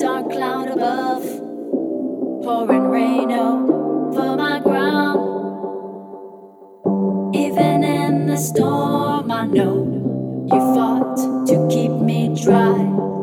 dark cloud above, pouring rain over my ground. Even in the storm, I know you fought to keep me dry.